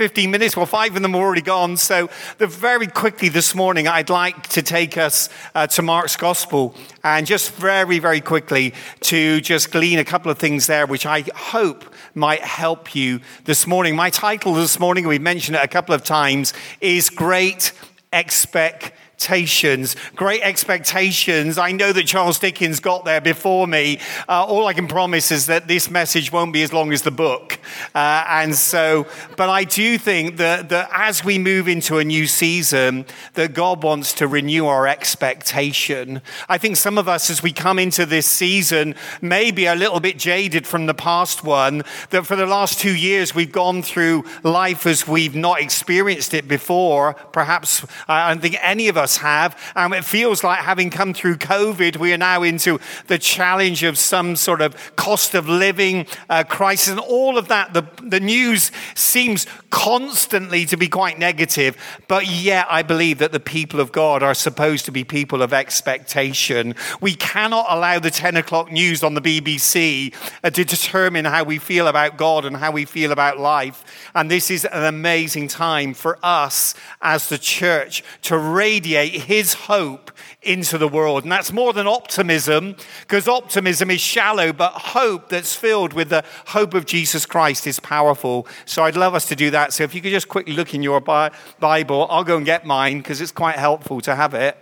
15 minutes. Well, five of them are already gone. So, very quickly this morning, I'd like to take us uh, to Mark's Gospel and just very, very quickly to just glean a couple of things there, which I hope might help you this morning. My title this morning, we've mentioned it a couple of times, is Great Expectations expectations, great expectations. I know that Charles Dickens got there before me. Uh, all I can promise is that this message won't be as long as the book. Uh, and so, but I do think that, that as we move into a new season, that God wants to renew our expectation. I think some of us, as we come into this season, may be a little bit jaded from the past one, that for the last two years we've gone through life as we've not experienced it before. Perhaps I don't think any of us us have. Um, it feels like having come through COVID, we are now into the challenge of some sort of cost of living uh, crisis and all of that. The, the news seems constantly to be quite negative, but yet I believe that the people of God are supposed to be people of expectation. We cannot allow the 10 o'clock news on the BBC uh, to determine how we feel about God and how we feel about life. And this is an amazing time for us as the church to radiate radiate his hope into the world. And that's more than optimism, because optimism is shallow, but hope that's filled with the hope of Jesus Christ is powerful. So I'd love us to do that. So if you could just quickly look in your Bible, I'll go and get mine, because it's quite helpful to have it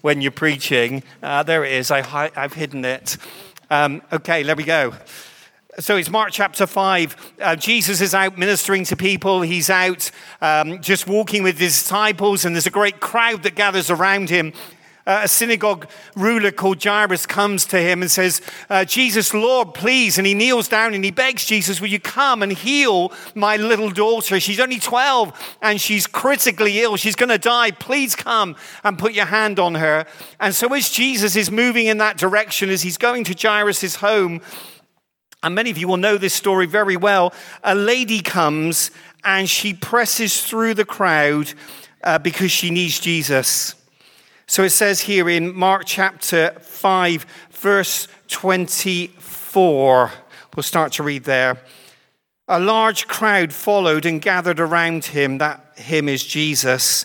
when you're preaching. Uh, there it is. I, have hidden it. Um, okay, there we go. So it's Mark chapter 5. Uh, Jesus is out ministering to people. He's out um, just walking with his disciples, and there's a great crowd that gathers around him. Uh, a synagogue ruler called Jairus comes to him and says, uh, Jesus, Lord, please. And he kneels down and he begs Jesus, Will you come and heal my little daughter? She's only 12 and she's critically ill. She's going to die. Please come and put your hand on her. And so, as Jesus is moving in that direction, as he's going to Jairus' home, and many of you will know this story very well. A lady comes and she presses through the crowd uh, because she needs Jesus. So it says here in Mark chapter 5, verse 24. We'll start to read there. A large crowd followed and gathered around him. That him is Jesus.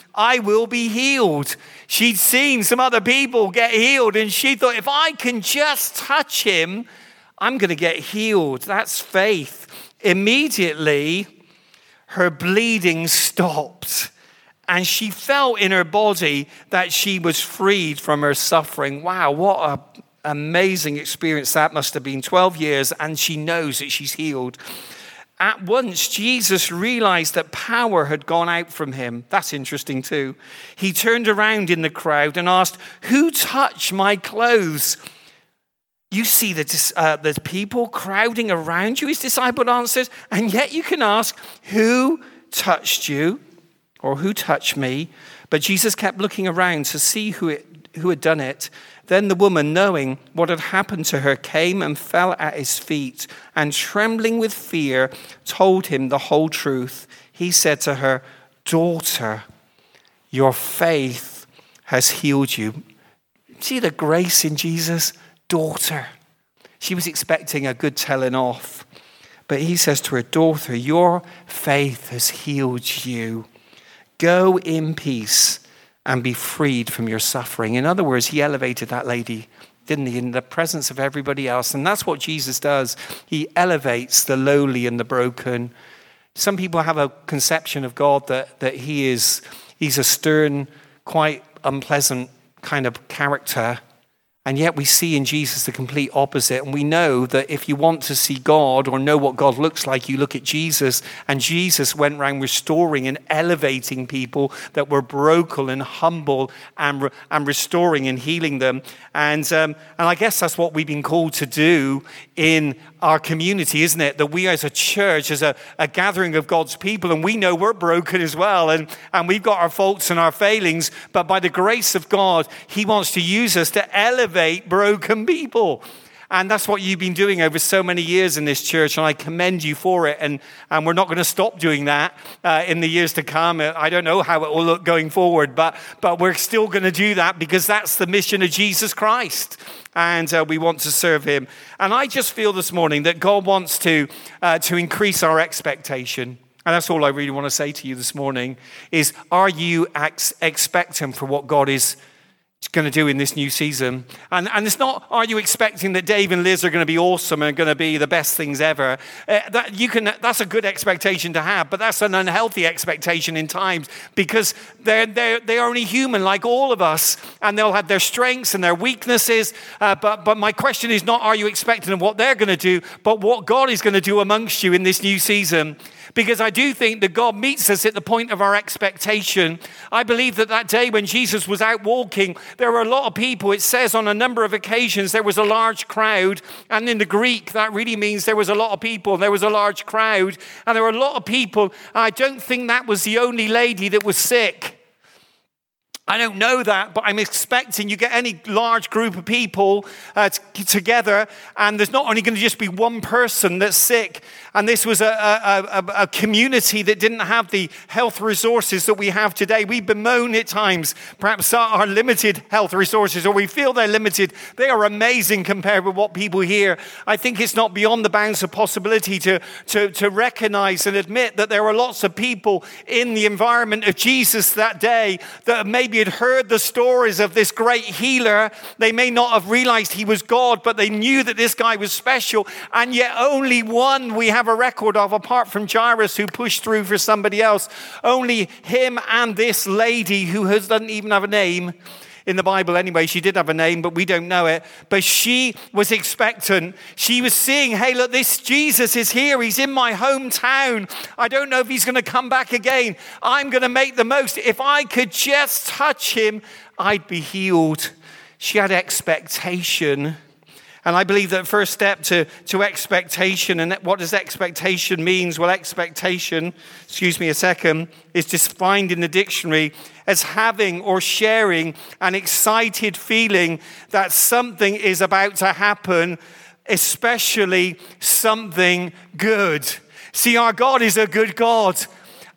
I will be healed. She'd seen some other people get healed, and she thought, if I can just touch him, I'm going to get healed. That's faith. Immediately, her bleeding stopped, and she felt in her body that she was freed from her suffering. Wow, what an amazing experience that must have been 12 years, and she knows that she's healed at once Jesus realized that power had gone out from him. That's interesting too. He turned around in the crowd and asked, Who touched my clothes? You see the, uh, the people crowding around you, his disciple answered, and yet you can ask, Who touched you? Or who touched me? But Jesus kept looking around to see who, it, who had done it. Then the woman, knowing what had happened to her, came and fell at his feet, and trembling with fear, told him the whole truth. He said to her, Daughter, your faith has healed you. See the grace in Jesus? Daughter. She was expecting a good telling off. But he says to her, Daughter, your faith has healed you. Go in peace and be freed from your suffering. In other words, he elevated that lady, didn't he, in the presence of everybody else. And that's what Jesus does. He elevates the lowly and the broken. Some people have a conception of God that, that he is he's a stern, quite unpleasant kind of character. And yet we see in Jesus the complete opposite. And we know that if you want to see God or know what God looks like, you look at Jesus. And Jesus went around restoring and elevating people that were broken and humble and, and restoring and healing them. And, um, and I guess that's what we've been called to do in our community, isn't it? That we as a church, as a, a gathering of God's people, and we know we're broken as well, and, and we've got our faults and our failings, but by the grace of God, He wants to use us to elevate broken people. And that's what you've been doing over so many years in this church, and I commend you for it. And, and we're not going to stop doing that uh, in the years to come. I don't know how it will look going forward, but, but we're still going to do that because that's the mission of Jesus Christ and uh, we want to serve him. And I just feel this morning that God wants to, uh, to increase our expectation. And that's all I really want to say to you this morning is are you ex- expecting for what God is going to do in this new season. And, and it's not, are you expecting that Dave and Liz are going to be awesome and going to be the best things ever? Uh, that you can, that's a good expectation to have, but that's an unhealthy expectation in times because they're, they're, they're only human like all of us and they'll have their strengths and their weaknesses. Uh, but, but my question is not, are you expecting what they're going to do, but what God is going to do amongst you in this new season? Because I do think that God meets us at the point of our expectation. I believe that that day when Jesus was out walking, there were a lot of people. It says on a number of occasions there was a large crowd. And in the Greek, that really means there was a lot of people. There was a large crowd. And there were a lot of people. I don't think that was the only lady that was sick. I don't know that, but I'm expecting you get any large group of people uh, t- together, and there's not only going to just be one person that's sick, and this was a, a, a, a, community that didn't have the health resources that we have today. We bemoan at times, perhaps our limited health resources, or we feel they're limited. They are amazing compared with what people hear. I think it's not beyond the bounds of possibility to, to, to recognize and admit that there were lots of people in the environment of Jesus that day that maybe had heard the stories of this great healer. They may not have realized he was God, but they knew that this guy was special. And yet, only one we have a record of apart from Jairus who pushed through for somebody else. Only him and this lady who doesn't even have a name in the Bible anyway. She did have a name, but we don't know it. But she was expectant. She was seeing, hey, look, this Jesus is here. He's in my hometown. I don't know if he's going to come back again. I'm going to make the most. If I could just touch him, I'd be healed. She had expectation. And I believe that first step to, to expectation, and what does expectation means? Well, expectation, excuse me a second, is defined in the dictionary as having or sharing an excited feeling that something is about to happen, especially something good. See, our God is a good God.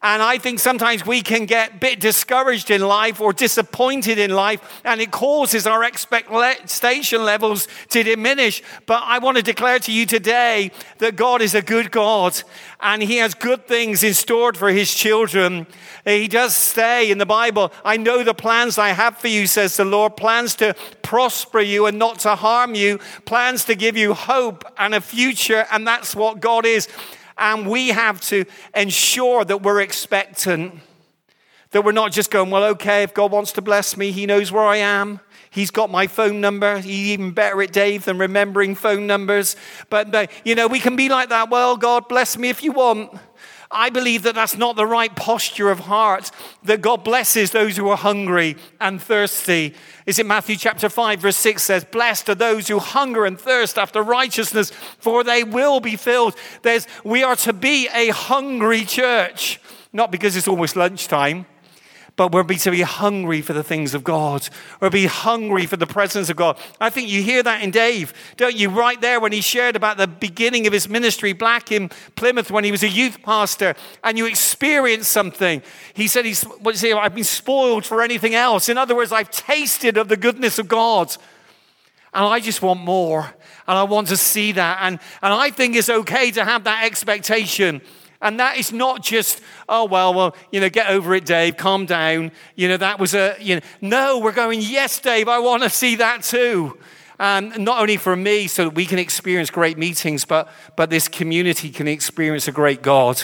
And I think sometimes we can get a bit discouraged in life or disappointed in life, and it causes our expectation levels to diminish. But I want to declare to you today that God is a good God, and He has good things in store for His children. He does say in the Bible, I know the plans I have for you, says the Lord plans to prosper you and not to harm you, plans to give you hope and a future, and that's what God is. And we have to ensure that we're expectant, that we're not just going, well, okay, if God wants to bless me, He knows where I am. He's got my phone number. He's even better at Dave than remembering phone numbers. But, but, you know, we can be like that. Well, God, bless me if you want. I believe that that's not the right posture of heart, that God blesses those who are hungry and thirsty. Is it Matthew chapter 5, verse 6 says, Blessed are those who hunger and thirst after righteousness, for they will be filled. There's, we are to be a hungry church, not because it's almost lunchtime but we'll be to be hungry for the things of God. We'll be hungry for the presence of God. I think you hear that in Dave, don't you? Right there when he shared about the beginning of his ministry back in Plymouth when he was a youth pastor, and you experience something. He said, he's, what he, I've been spoiled for anything else. In other words, I've tasted of the goodness of God. And I just want more. And I want to see that. And, and I think it's okay to have that expectation. And that is not just, oh, well, well, you know, get over it, Dave, calm down. You know, that was a, you know, no, we're going, yes, Dave, I want to see that too. And not only for me, so that we can experience great meetings, but, but this community can experience a great God.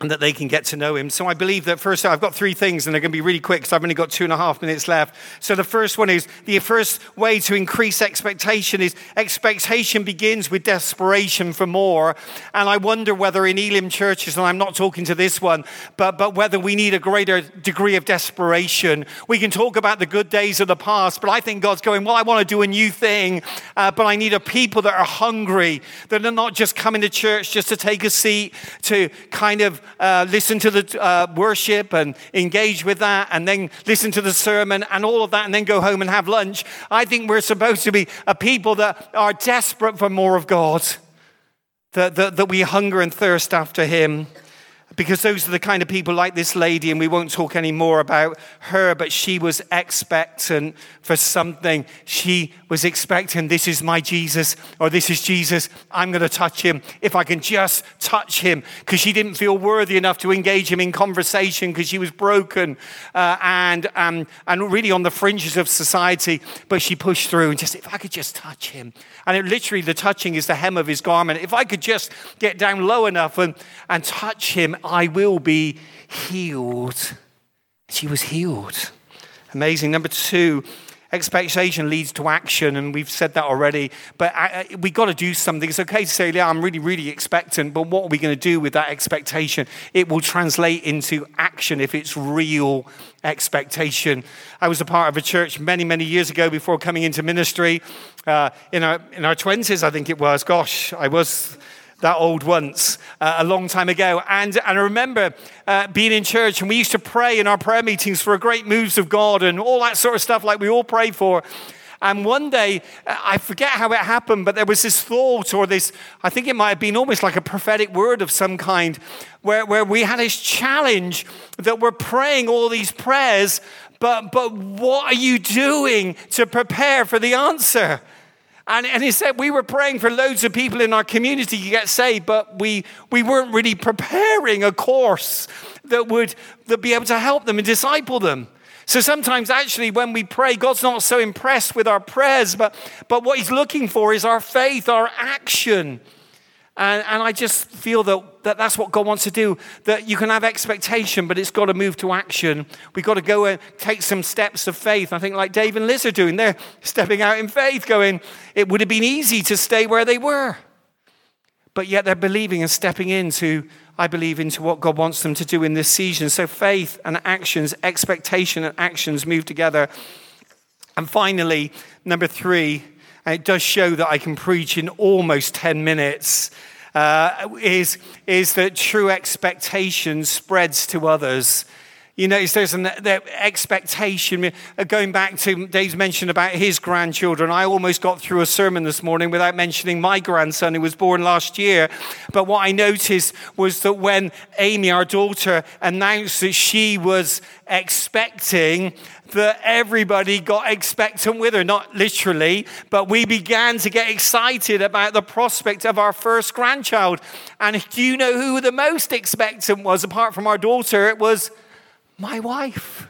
And that they can get to know him. So I believe that first, I've got three things and they're going to be really quick because I've only got two and a half minutes left. So the first one is the first way to increase expectation is expectation begins with desperation for more. And I wonder whether in Elim churches, and I'm not talking to this one, but, but whether we need a greater degree of desperation. We can talk about the good days of the past, but I think God's going, well, I want to do a new thing, uh, but I need a people that are hungry, that are not just coming to church just to take a seat, to kind of uh, listen to the uh, worship and engage with that, and then listen to the sermon and all of that, and then go home and have lunch. I think we're supposed to be a people that are desperate for more of God, that, that, that we hunger and thirst after Him because those are the kind of people like this lady, and we won't talk any more about her, but she was expectant for something. She was expecting, this is my Jesus, or this is Jesus. I'm going to touch him if I can just touch him, because she didn't feel worthy enough to engage him in conversation because she was broken uh, and, um, and really on the fringes of society. But she pushed through and just, if I could just touch him. And it literally, the touching is the hem of his garment. If I could just get down low enough and, and touch him, I will be healed. She was healed. Amazing. Number two, expectation leads to action, and we've said that already. But uh, we got to do something. It's okay to say, "Yeah, I'm really, really expectant," but what are we going to do with that expectation? It will translate into action if it's real expectation. I was a part of a church many, many years ago before coming into ministry. Uh, in our in our twenties, I think it was. Gosh, I was that old once uh, a long time ago. And, and I remember uh, being in church and we used to pray in our prayer meetings for great moves of God and all that sort of stuff like we all pray for. And one day, uh, I forget how it happened, but there was this thought or this, I think it might have been almost like a prophetic word of some kind, where, where we had this challenge that we're praying all these prayers, but, but what are you doing to prepare for the answer? And, and he said, We were praying for loads of people in our community to get saved, but we, we weren't really preparing a course that would that be able to help them and disciple them. So sometimes, actually, when we pray, God's not so impressed with our prayers, but, but what He's looking for is our faith, our action. And, and I just feel that, that that's what God wants to do. That you can have expectation, but it's got to move to action. We've got to go and take some steps of faith. I think, like Dave and Liz are doing, they're stepping out in faith, going, it would have been easy to stay where they were. But yet they're believing and stepping into, I believe, into what God wants them to do in this season. So faith and actions, expectation and actions move together. And finally, number three, and it does show that I can preach in almost 10 minutes, uh, is, is that true expectation spreads to others. You notice there's an expectation. Uh, going back to Dave's mention about his grandchildren, I almost got through a sermon this morning without mentioning my grandson who was born last year. But what I noticed was that when Amy, our daughter, announced that she was expecting, that everybody got expectant with her, not literally, but we began to get excited about the prospect of our first grandchild. And do you know who the most expectant was, apart from our daughter? It was my wife.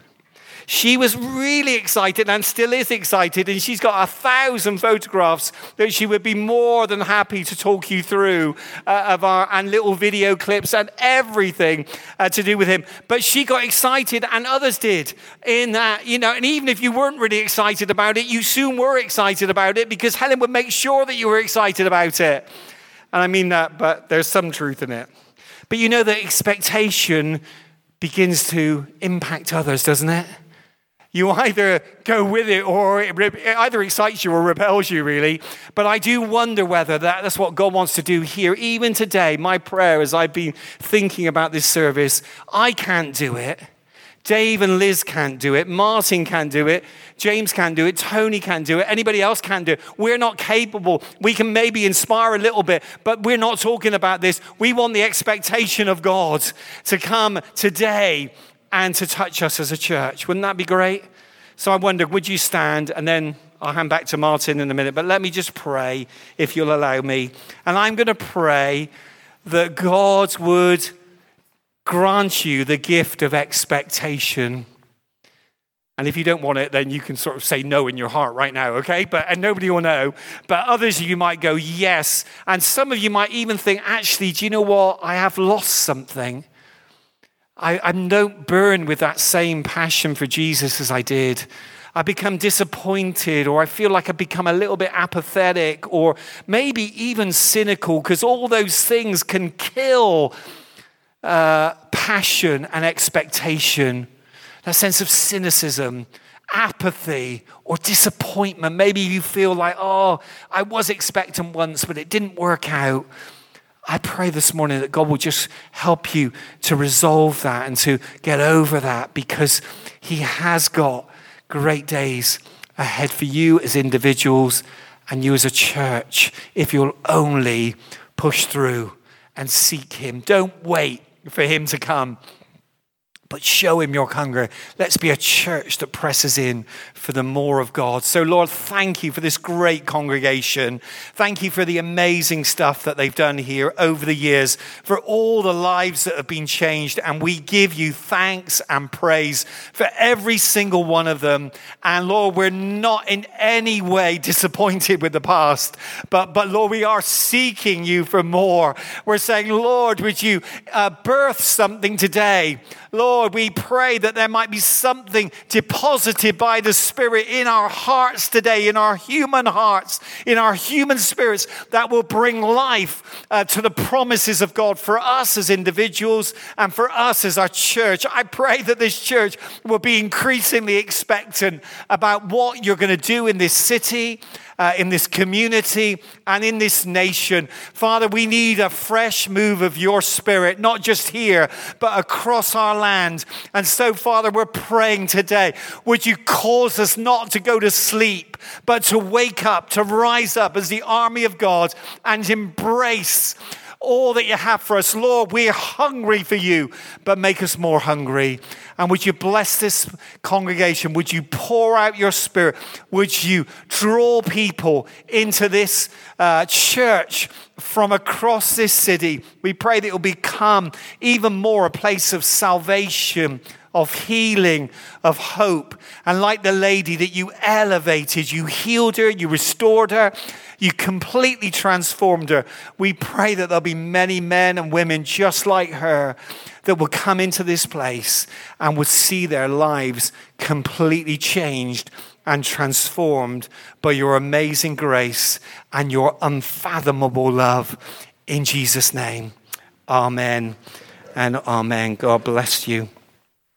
She was really excited and still is excited, and she's got a thousand photographs that she would be more than happy to talk you through uh, of our and little video clips and everything uh, to do with him. But she got excited, and others did in that, you know. And even if you weren't really excited about it, you soon were excited about it because Helen would make sure that you were excited about it. And I mean that, but there's some truth in it. But you know that expectation begins to impact others, doesn't it? You either go with it or it, either excites you or repels you, really. But I do wonder whether that, that's what God wants to do here. Even today, my prayer as I've been thinking about this service, I can't do it. Dave and Liz can't do it. Martin can do it. James can do it. Tony can do it. Anybody else can do it. We're not capable. We can maybe inspire a little bit, but we're not talking about this. We want the expectation of God to come today and to touch us as a church. Wouldn't that be great? So I wonder, would you stand and then I'll hand back to Martin in a minute, but let me just pray if you'll allow me. And I'm going to pray that God would grant you the gift of expectation. And if you don't want it, then you can sort of say no in your heart right now, okay? But and nobody will know. But others of you might go yes. And some of you might even think, actually, do you know what? I have lost something. I, I don't burn with that same passion for Jesus as I did. I become disappointed, or I feel like I've become a little bit apathetic, or maybe even cynical, because all those things can kill uh, passion and expectation. That sense of cynicism, apathy, or disappointment. Maybe you feel like, oh, I was expectant once, but it didn't work out. I pray this morning that God will just help you to resolve that and to get over that because He has got great days ahead for you as individuals and you as a church if you'll only push through and seek Him. Don't wait for Him to come but show him your hunger. Let's be a church that presses in for the more of God. So, Lord, thank you for this great congregation. Thank you for the amazing stuff that they've done here over the years, for all the lives that have been changed. And we give you thanks and praise for every single one of them. And Lord, we're not in any way disappointed with the past, but, but Lord, we are seeking you for more. We're saying, Lord, would you uh, birth something today? Lord, we pray that there might be something deposited by the Spirit in our hearts today, in our human hearts, in our human spirits, that will bring life uh, to the promises of God for us as individuals and for us as our church. I pray that this church will be increasingly expectant about what you're going to do in this city uh, in this community and in this nation. Father, we need a fresh move of your spirit, not just here, but across our land. And so, Father, we're praying today. Would you cause us not to go to sleep, but to wake up, to rise up as the army of God and embrace all that you have for us. Lord, we're hungry for you, but make us more hungry. And would you bless this congregation? Would you pour out your spirit? Would you draw people into this uh, church from across this city? We pray that it will become even more a place of salvation of healing, of hope. And like the lady that you elevated, you healed her, you restored her, you completely transformed her. We pray that there'll be many men and women just like her that will come into this place and would see their lives completely changed and transformed by your amazing grace and your unfathomable love. In Jesus' name, amen and amen. God bless you.